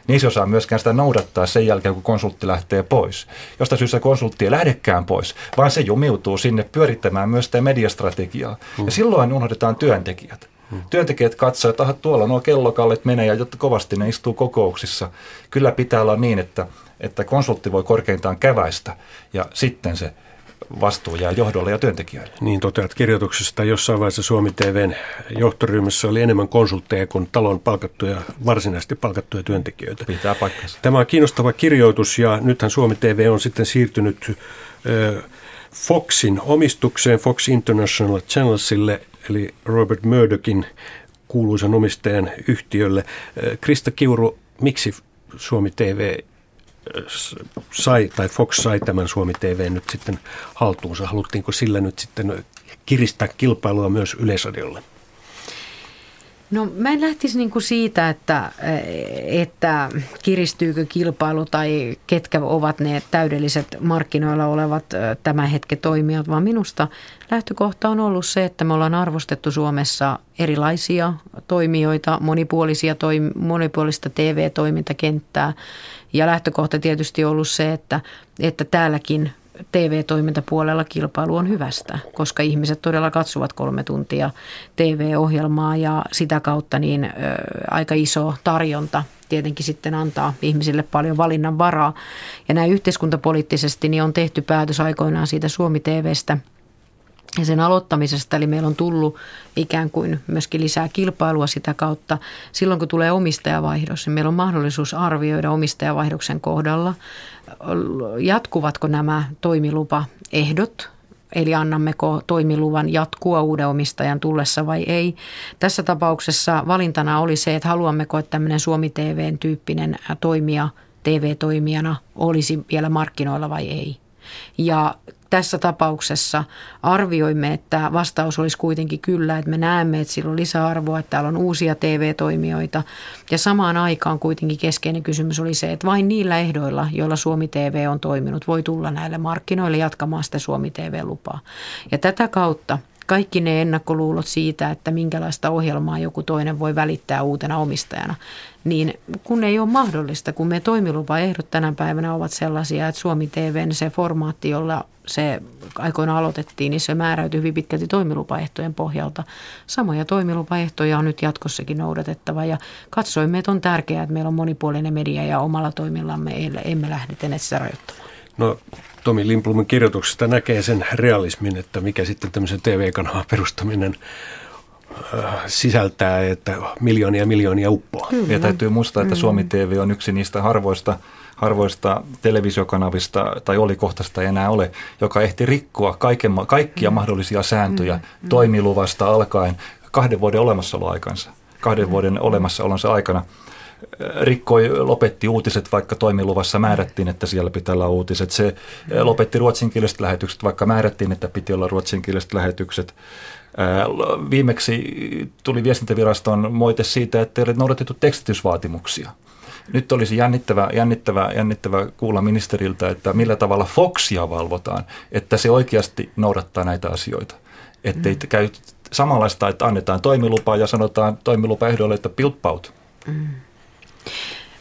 niin se osaa myöskään sitä noudattaa sen jälkeen, kun konsultti lähtee pois. Josta syystä konsultti ei lähdekään pois, vaan se jumiutuu sinne pyörittämään myös sitä mediastrategiaa. Hmm. Ja silloin unohdetaan työntekijät. Hmm. Työntekijät katsovat, että tuolla nuo kellokallet menee ja jotta kovasti ne istuu kokouksissa. Kyllä pitää olla niin, että, että konsultti voi korkeintaan käväistä ja sitten se vastuu jää johdolle ja työntekijöille. Niin toteat kirjoituksesta. Jossain vaiheessa Suomi TVn johtoryhmässä oli enemmän konsultteja kuin talon palkattuja, varsinaisesti palkattuja työntekijöitä. Pitää paikkansa. Tämä on kiinnostava kirjoitus ja nythän Suomi TV on sitten siirtynyt ö, Foxin omistukseen, Fox International Channelsille, eli Robert Murdochin kuuluisan omistajan yhtiölle. Krista Kiuru, miksi Suomi TV sai, tai Fox sai tämän Suomi TV nyt sitten haltuunsa? Haluttiinko sillä nyt sitten kiristää kilpailua myös Yleisradiolle? No mä en lähtisi niin kuin siitä, että, että kiristyykö kilpailu tai ketkä ovat ne täydelliset markkinoilla olevat tämän hetken toimijat, vaan minusta lähtökohta on ollut se, että me ollaan arvostettu Suomessa erilaisia toimijoita, monipuolisia toim- monipuolista TV-toimintakenttää ja lähtökohta tietysti on ollut se, että, että täälläkin TV-toimintapuolella kilpailu on hyvästä, koska ihmiset todella katsovat kolme tuntia TV-ohjelmaa ja sitä kautta niin ö, aika iso tarjonta tietenkin sitten antaa ihmisille paljon valinnan varaa. Ja näin yhteiskuntapoliittisesti niin on tehty päätös aikoinaan siitä Suomi-TVstä – ja sen aloittamisesta. Eli meillä on tullut ikään kuin myöskin lisää kilpailua sitä kautta. Silloin kun tulee omistajavaihdos, niin meillä on mahdollisuus arvioida omistajavaihdoksen kohdalla, jatkuvatko nämä toimilupaehdot Eli annammeko toimiluvan jatkua uuden omistajan tullessa vai ei. Tässä tapauksessa valintana oli se, että haluammeko, että tämmöinen Suomi TVn tyyppinen toimija TV-toimijana olisi vielä markkinoilla vai ei. Ja tässä tapauksessa arvioimme, että vastaus olisi kuitenkin kyllä, että me näemme, että sillä on lisäarvoa, että täällä on uusia TV-toimijoita. Ja samaan aikaan kuitenkin keskeinen kysymys oli se, että vain niillä ehdoilla, joilla Suomi TV on toiminut, voi tulla näille markkinoille jatkamaan sitä Suomi TV-lupaa. Ja tätä kautta kaikki ne ennakkoluulot siitä, että minkälaista ohjelmaa joku toinen voi välittää uutena omistajana, niin kun ei ole mahdollista, kun me toimilupaehdot tänä päivänä ovat sellaisia, että Suomi TV, se formaatti, jolla se aikoina aloitettiin, niin se määräytyi hyvin pitkälti toimilupaehtojen pohjalta. Samoja toimilupaehtoja on nyt jatkossakin noudatettava ja katsoimme, että on tärkeää, että meillä on monipuolinen media ja omalla toimillamme emme lähde sitä rajoittamaan. No Tomi Limplumin kirjoituksesta näkee sen realismin, että mikä sitten tämmöisen TV-kanavan perustaminen sisältää, että miljoonia ja miljoonia uppoa. Kyllä. Ja täytyy muistaa, että Suomi TV on yksi niistä harvoista, harvoista televisiokanavista, tai oli kohtaista ei enää ole, joka ehti rikkoa kaiken, kaikkia mm. mahdollisia sääntöjä mm. toimiluvasta alkaen kahden vuoden olemassaoloaikansa, kahden mm. vuoden olemassaolonsa aikana rikkoi, lopetti uutiset, vaikka toimiluvassa määrättiin, että siellä pitää olla uutiset. Se eh, lopetti ruotsinkieliset lähetykset, vaikka määrättiin, että piti olla ruotsinkieliset lähetykset. Eh, viimeksi tuli viestintäviraston moite siitä, että ei ole noudatettu tekstitysvaatimuksia. Nyt olisi jännittävä, jännittävä, jännittävä kuulla ministeriltä, että millä tavalla Foxia valvotaan, että se oikeasti noudattaa näitä asioita. Että mm. käy samanlaista, että annetaan toimilupa ja sanotaan toimilupaehdolle, että pilppaut. Mm.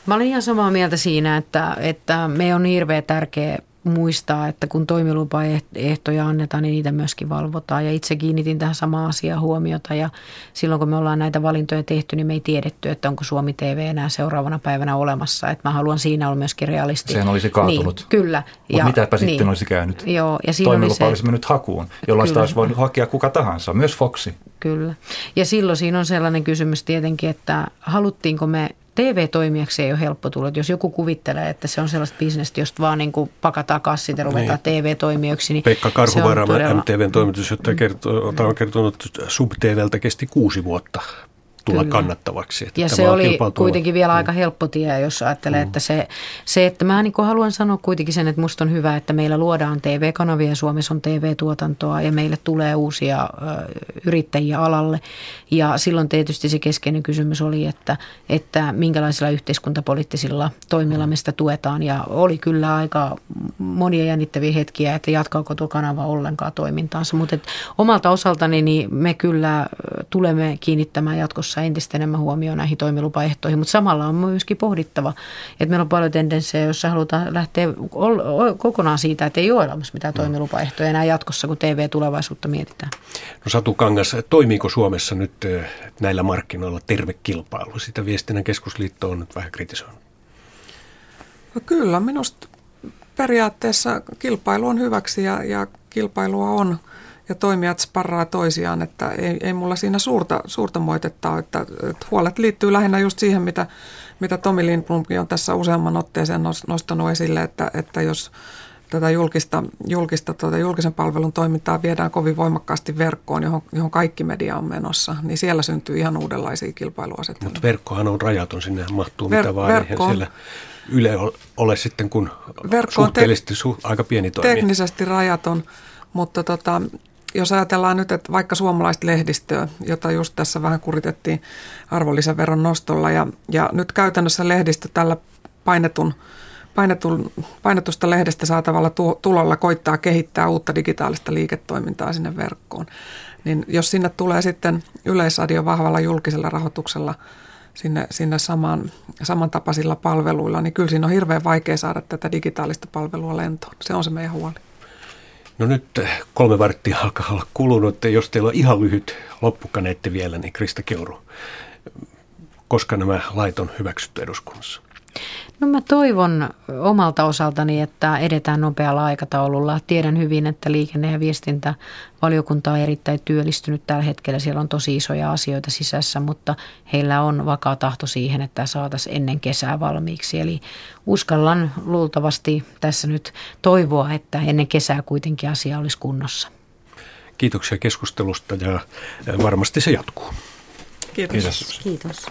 Mä olin ihan samaa mieltä siinä, että, että me on hirveän tärkeä muistaa, että kun toimilupaehtoja annetaan, niin niitä myöskin valvotaan. Ja itse kiinnitin tähän samaan asiaan huomiota ja silloin kun me ollaan näitä valintoja tehty, niin me ei tiedetty, että onko Suomi TV enää seuraavana päivänä olemassa. Että mä haluan siinä olla myöskin realisti. Sehän olisi kaatunut. Niin, kyllä. Mutta ja, mitäpä niin, sitten olisi käynyt? Joo, ja Toimilupa se, olisi mennyt hakuun, jolloin sitä olisi voinut hakea kuka tahansa, myös Foxi. Kyllä. Ja silloin siinä on sellainen kysymys tietenkin, että haluttiinko me TV-toimijaksi ei ole helppo tulla. Jos joku kuvittelee, että se on sellaista bisnestä, josta vaan niin kuin pakataan kassit ja ruvetaan niin. TV-toimijaksi. Niin Pekka Karhuvaara, todella... MTVn toimitusjohtaja, kertoo, on kertonut, että Sub-TVltä kesti kuusi vuotta tulla Kyllä. kannattavaksi. Että ja se oli kuitenkin vielä mm. aika helppo tie, jos ajattelee, mm. että se, se, että mä niin haluan sanoa kuitenkin sen, että musta on hyvä, että meillä luodaan TV-kanavia ja Suomessa on TV-tuotantoa ja meille tulee uusia ö, yrittäjiä alalle. Ja silloin tietysti se keskeinen kysymys oli, että, että minkälaisilla yhteiskuntapoliittisilla toimilla me sitä tuetaan ja oli kyllä aika monia jännittäviä hetkiä, että jatkaako tuo kanava ollenkaan toimintaansa, mutta omalta osaltani niin me kyllä tulemme kiinnittämään jatkossa jatkossa entistä enemmän huomioon näihin toimilupaehtoihin, mutta samalla on myöskin pohdittava, että meillä on paljon tendenssejä, joissa halutaan lähteä kokonaan siitä, että ei ole olemassa mitään mm. toimilupaehtoja enää jatkossa, kun TV-tulevaisuutta mietitään. No Satu Kangas, toimiiko Suomessa nyt näillä markkinoilla terve kilpailu? Sitä viestinnän keskusliitto on nyt vähän kritisoinut. No kyllä, minusta periaatteessa kilpailu on hyväksi ja, ja kilpailua on – ja toimijat sparraa toisiaan, että ei, ei mulla siinä suurta, suurta moitetta ole, että, että huolet liittyy lähinnä just siihen, mitä, mitä Tomi Lindblomkin on tässä useamman otteeseen nostanut esille, että, että jos tätä julkista, julkista tuota, julkisen palvelun toimintaa viedään kovin voimakkaasti verkkoon, johon, johon kaikki media on menossa, niin siellä syntyy ihan uudenlaisia kilpailuasetelmia. Mutta verkkohan on rajaton, sinne mahtuu Ver- mitä vaan, verkko siellä Yle ole sitten, kun suhteellisesti te- aika pieni toimija. Teknisesti rajaton, mutta tota, jos ajatellaan nyt, että vaikka suomalaista lehdistöä, jota just tässä vähän kuritettiin arvonlisäveron nostolla, ja, ja nyt käytännössä lehdistö tällä painetun, painetun, painetusta lehdestä saatavalla tu, tulolla koittaa kehittää uutta digitaalista liiketoimintaa sinne verkkoon. Niin jos sinne tulee sitten yleisradio vahvalla julkisella rahoituksella sinne, sinne saman, samantapaisilla palveluilla, niin kyllä siinä on hirveän vaikea saada tätä digitaalista palvelua lentoon. Se on se meidän huoli. No nyt kolme varttia alkaa olla kulunut. Jos teillä on ihan lyhyt loppukaneetti vielä, niin Krista Keuru, koska nämä lait on hyväksytty eduskunnassa? No mä toivon omalta osaltani, että edetään nopealla aikataululla. Tiedän hyvin, että liikenne- ja viestintävaliokunta on erittäin työllistynyt tällä hetkellä. Siellä on tosi isoja asioita sisässä, mutta heillä on vakaa tahto siihen, että saataisiin ennen kesää valmiiksi. Eli uskallan luultavasti tässä nyt toivoa, että ennen kesää kuitenkin asia olisi kunnossa. Kiitoksia keskustelusta ja varmasti se jatkuu. Kiitos. Kiitos. Kiitos.